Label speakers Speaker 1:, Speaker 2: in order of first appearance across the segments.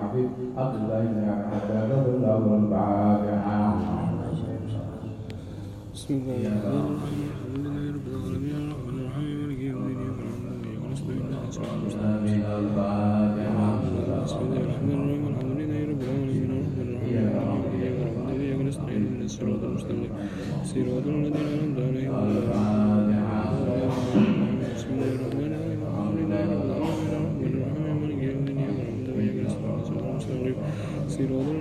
Speaker 1: حبيب أقبلنا حباب الله الفاتحة بسم الله الرحمن الرحيم.
Speaker 2: الحمد لله رب العالمين. الرحمن الرحيم. مالك يوم الدين. إياك نعبد وإياك نستعين.
Speaker 1: إهدنا الصراط المستقيم.
Speaker 2: بسم الله الرحمن الرحيم.
Speaker 1: الحمد لله رب العالمين. الرحمن الرحيم. مالك يوم الدين إياك نعبد وإياك نستعين. إهدنا الصراط المستقيم. صراط الذين أنعمت عليهم غير المغضوب tasviri olur mu?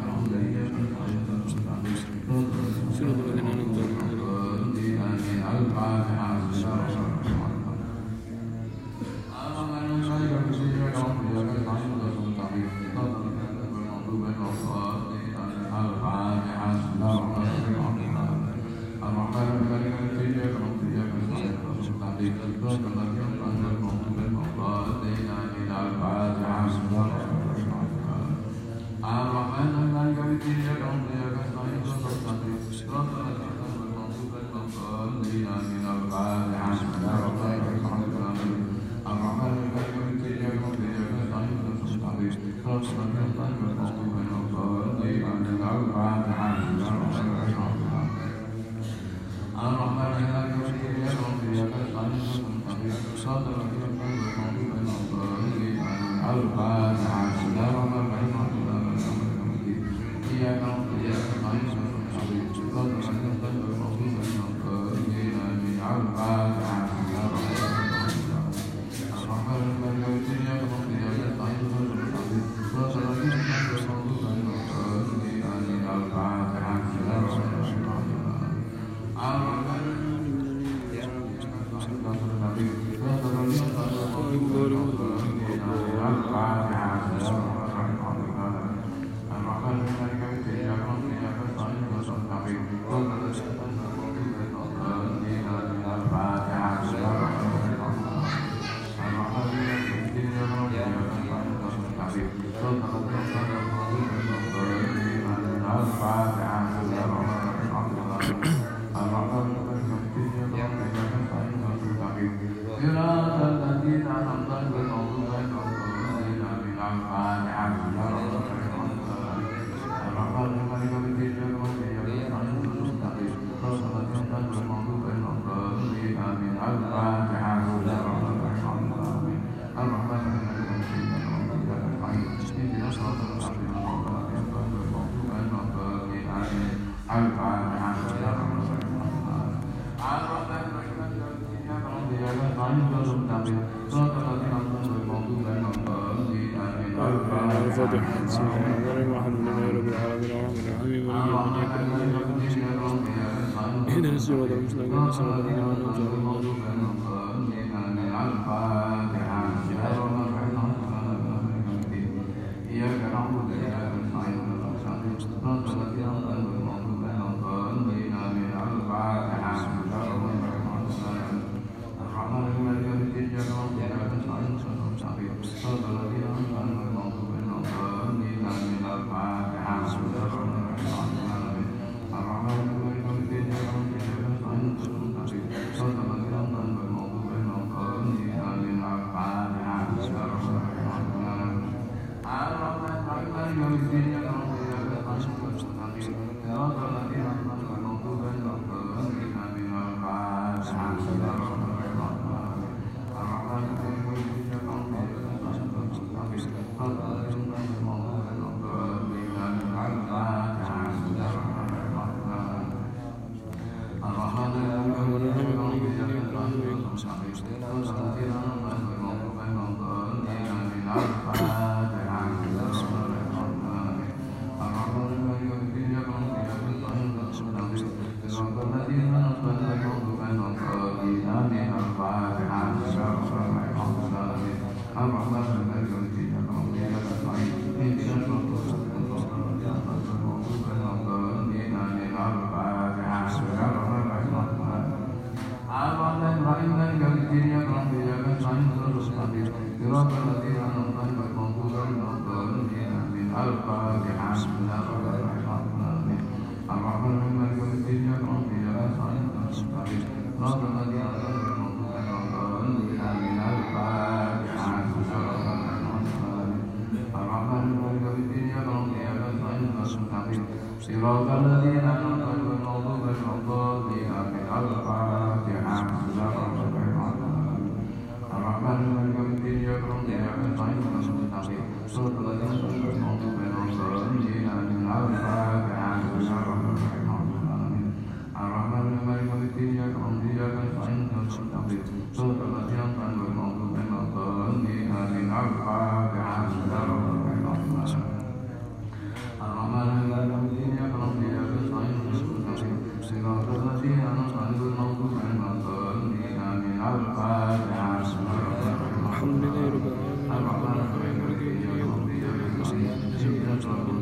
Speaker 1: Amen. yang Isidro de los Negros,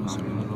Speaker 1: ですよ。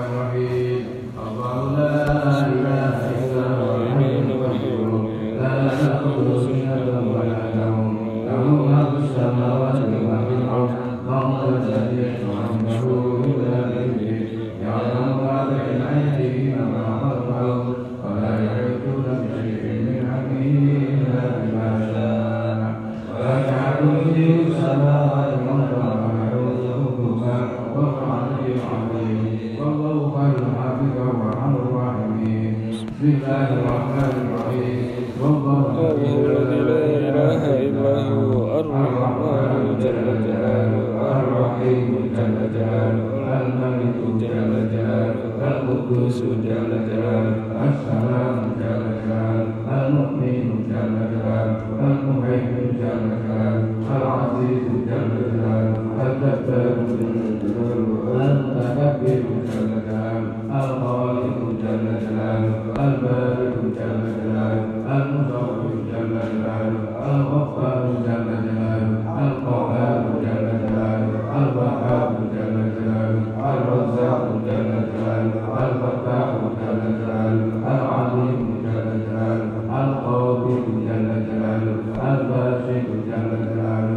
Speaker 1: أنت الأعلى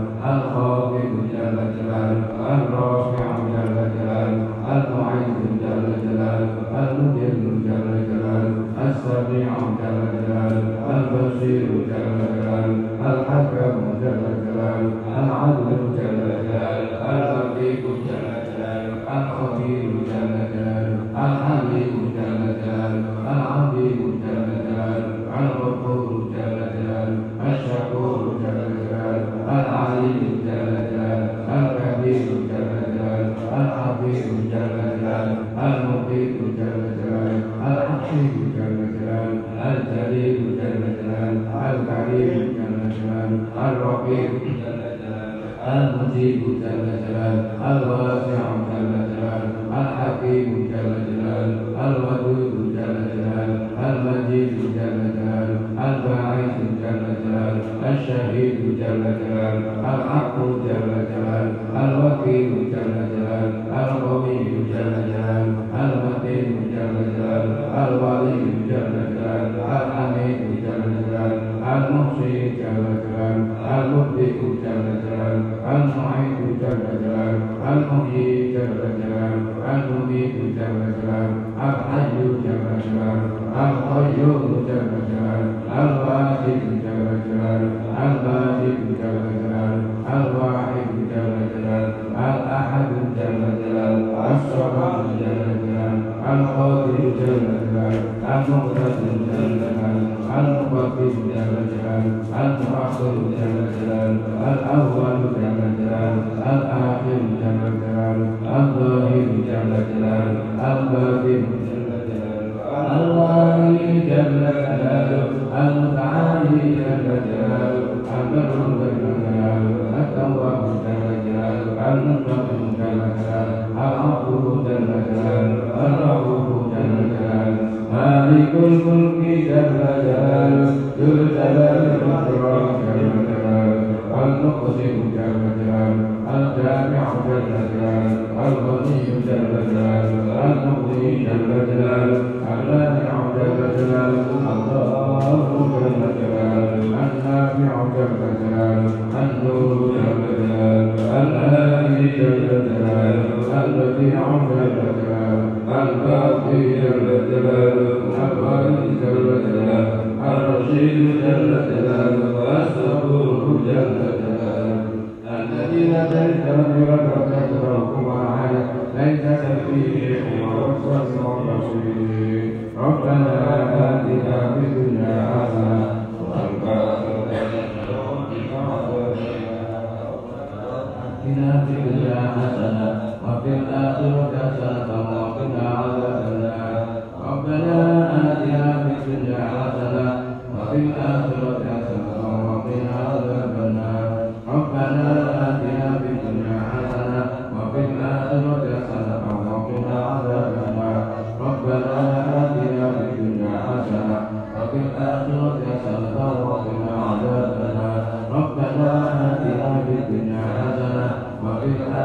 Speaker 1: الوكيل يا ذا الجلال المؤخر يا ذا الجلال الأول يا ذا الجلال الآخر يا ذا الجلال.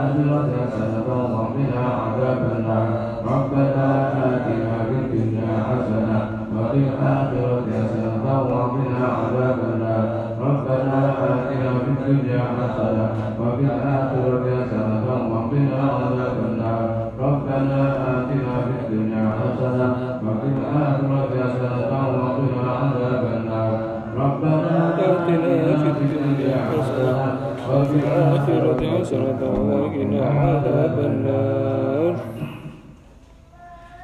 Speaker 1: الآخرة فنذوق بها عذاب النار وقنا عذاب النار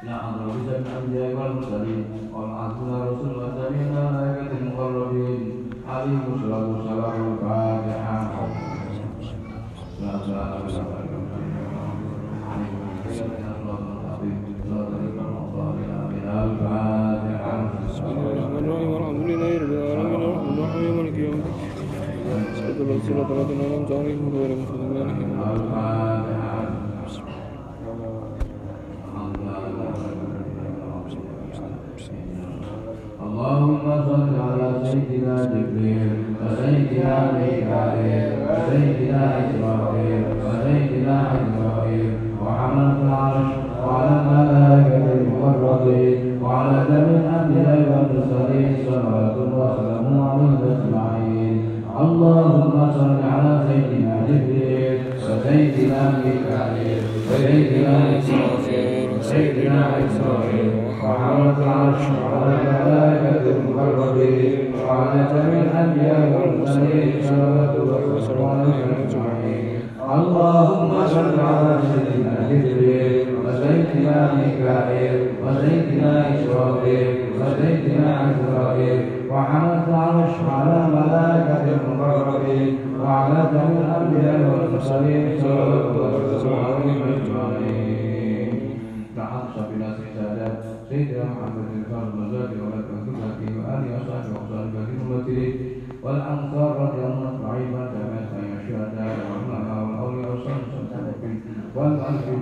Speaker 1: لا أمر الأنبياء والمرسلين والعزل رسل وسبيل الملائكة المقربين عليهم الصلاة والسلام الفاتحة لا إله
Speaker 3: إلا الله
Speaker 1: سيدنا إسرائيل سيدنا إسرائيل وعلى العرش وعلى الملائكة الأنبياء والمرسلين صلوات وسلامه أجمعين. اللهم صل على سيدنا جبريل وسيدنا ميكائيل وسيدنا إسرائيل وسيدنا عزرائيل وعلى العرش وعلى ملائكة المقربين وعلى الأنبياء والمرسلين والسلام أجمعين. تعطش بنا حسادات سيدنا محمد الفرد الرزاق ولك وثمته وآله وصحبه وصحبه في أمته والأنصار رضي الله أجمعين. من تبعهم الشهداء والعلماء والأولياء والصالحين والمؤمنين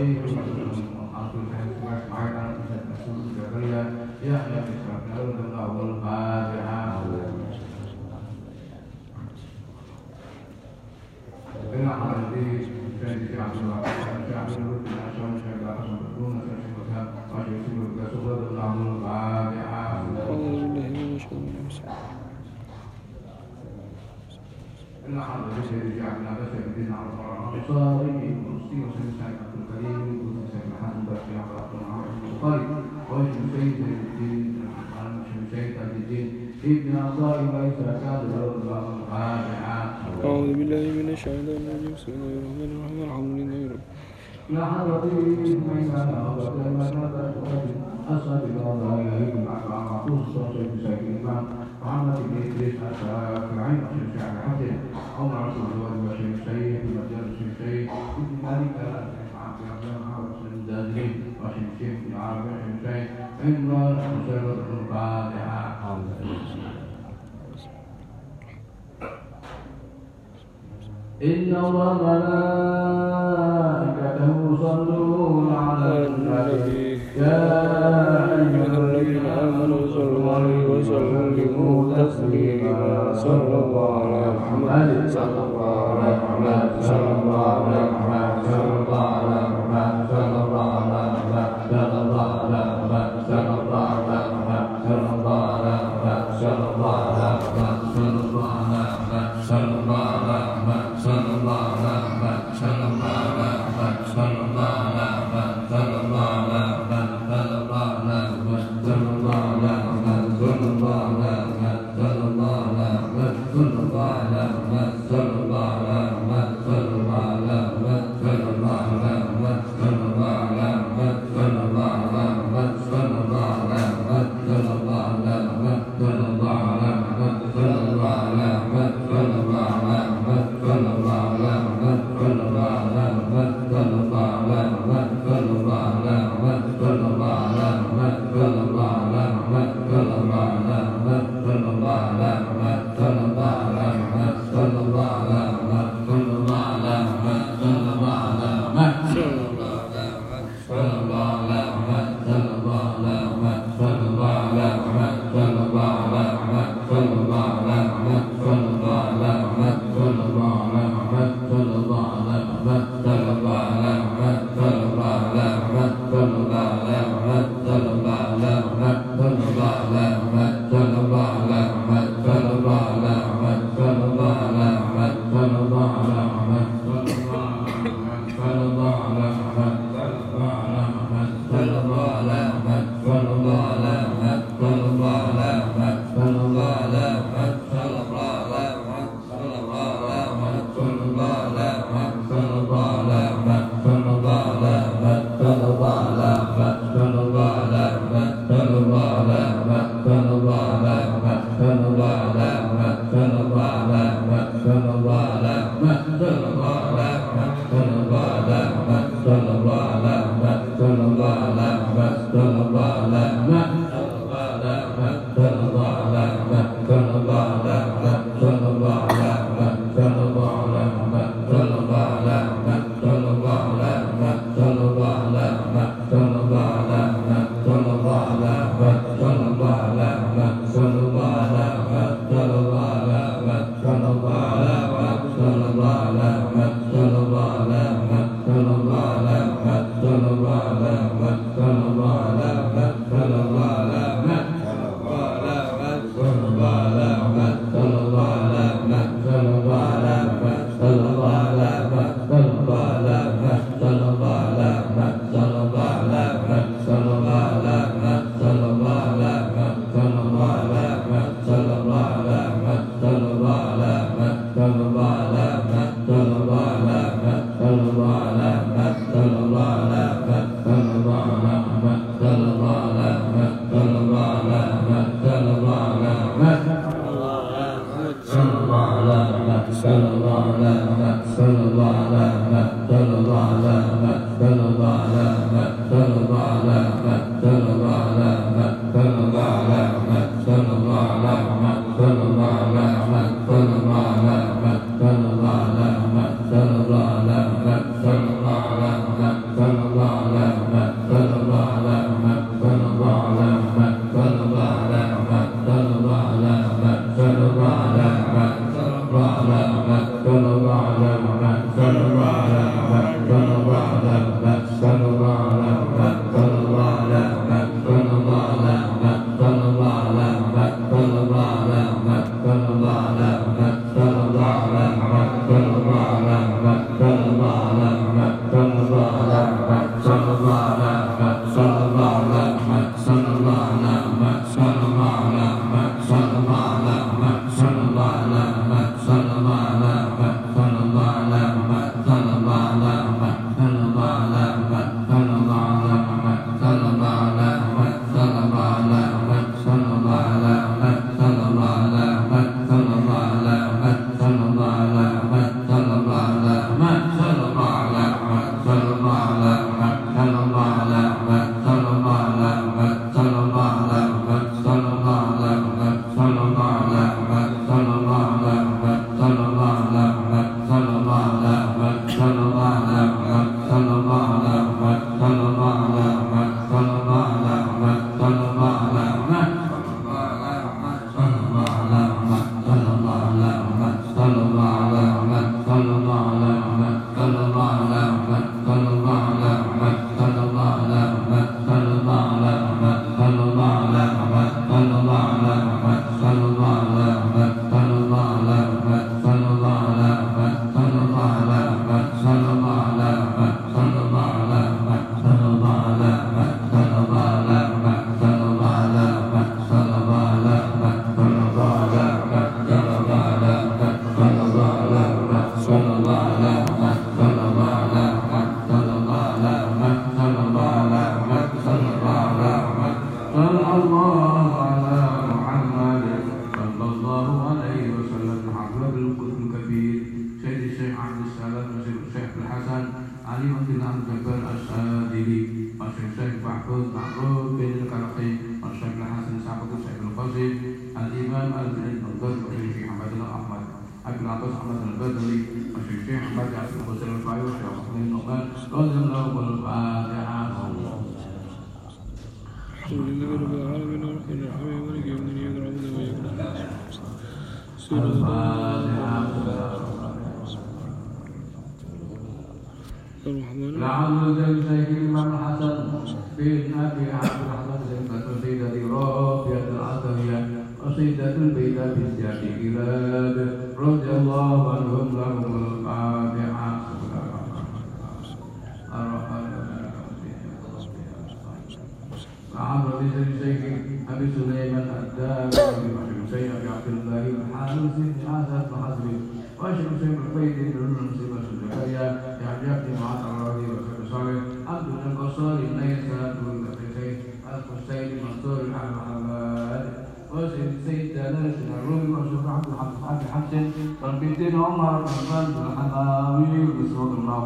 Speaker 1: خير وأنت تحكمك معنا أن تكون جبريا يا يا الأرض الأول فاتحة
Speaker 3: ربنا على الذي كان عبد الله. عبد الله بن عشان شهد عشان بدون تشهدها ويكون لك سبحان الله فاتحة
Speaker 1: أعوذ بالله
Speaker 3: من الشيطان الرجيم إن
Speaker 1: أحد البشر
Speaker 3: يجعل بشر دين على الصالح المسلم وسلم الطريق وشمسيت الدين عن شمسيت الدين. ابن عطاء ليس كاد رب القادعة أعوذ بالله من الشيطان الرجيم. بسم الله الرحمن الرحيم. الحمد لله رب
Speaker 1: لحظة من كان أبدا من أسد الله
Speaker 3: يجمع مع قصة سليمة عن ابن إدريس أسد عن شمس عن عمر بن
Speaker 1: إن الله وملائكته يصلون على النبي. يا أيها الذين آمنوا صلوا عليه وسلموا تسليما. صلوا على محمد. صلى الله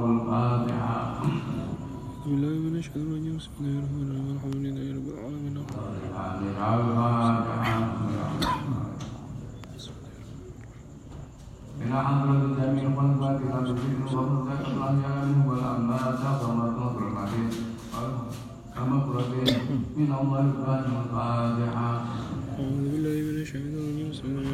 Speaker 1: الفاتحه
Speaker 3: بسم الله من الشيطان الرجيم بسم الله الرحمن الرحيم الحمد لله رب العالمين.
Speaker 1: إلى حضرة جميع الخلفاء كتاب الذكر ومزكى الأحيان والأموات كما تنظر الحديث كما قرأت من الله الفاتحة والفاتحة.
Speaker 3: أعوذ بالله من الشيطان الرجيم.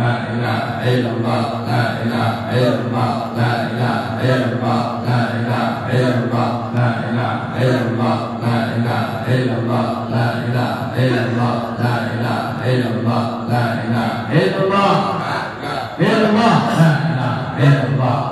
Speaker 1: لا إله إلا الله لا إله إلا الله لا إله إلا الله لا إله إلا الله لا إله إلا الله لا إله إلا الله لا إله إلا الله لا إله إلا الله لا إله إلا الله لا إله إلا الله لا إله إلا الله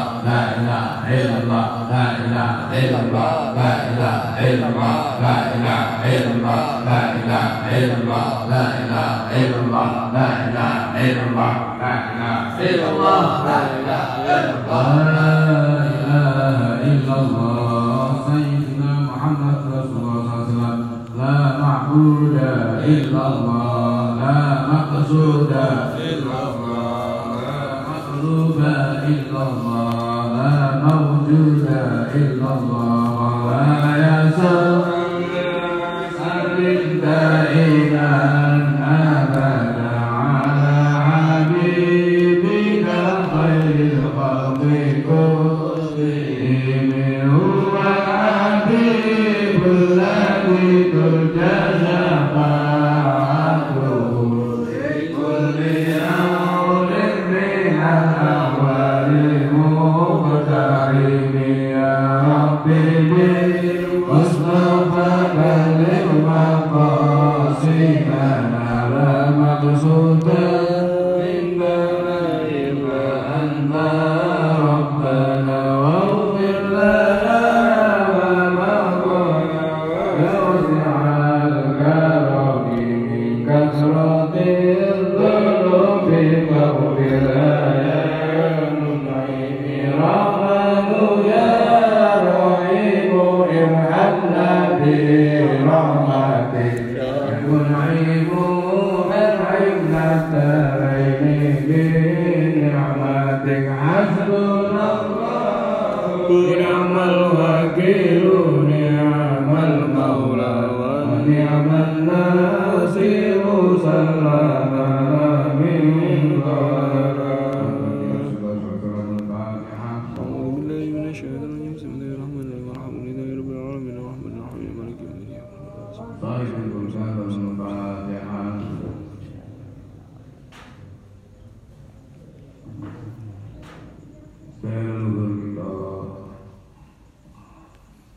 Speaker 1: la ilaha illallah la ilaha illallah la ilaha illallah la ilaha illallah la ilaha illallah la ilaha illallah la ilaha illallah la ilaha illallah la ilaha illallah la ilaha illallah sayyidina Muhammad rasulullah sallallahu la ma'budu illallah la maqsuda illallah. مطلوب إلا الله لا موجود إلا الله لا يسر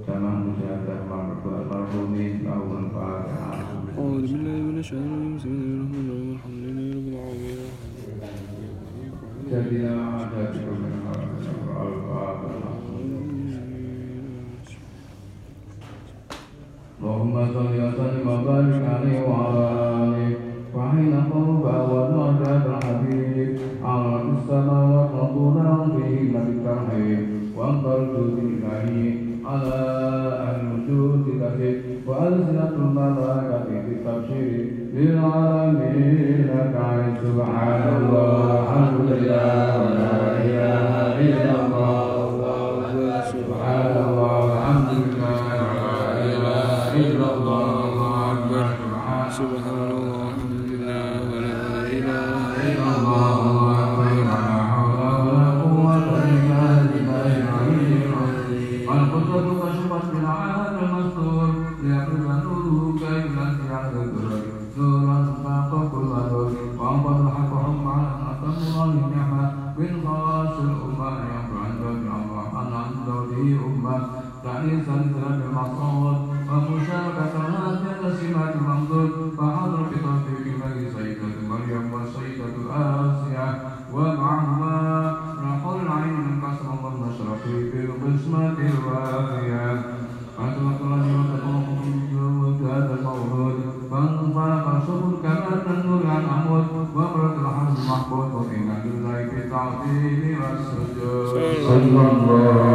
Speaker 3: Bismillahirrahmanirrahim. subhanallah لله
Speaker 1: في التعظيم والسجود
Speaker 4: صلى الله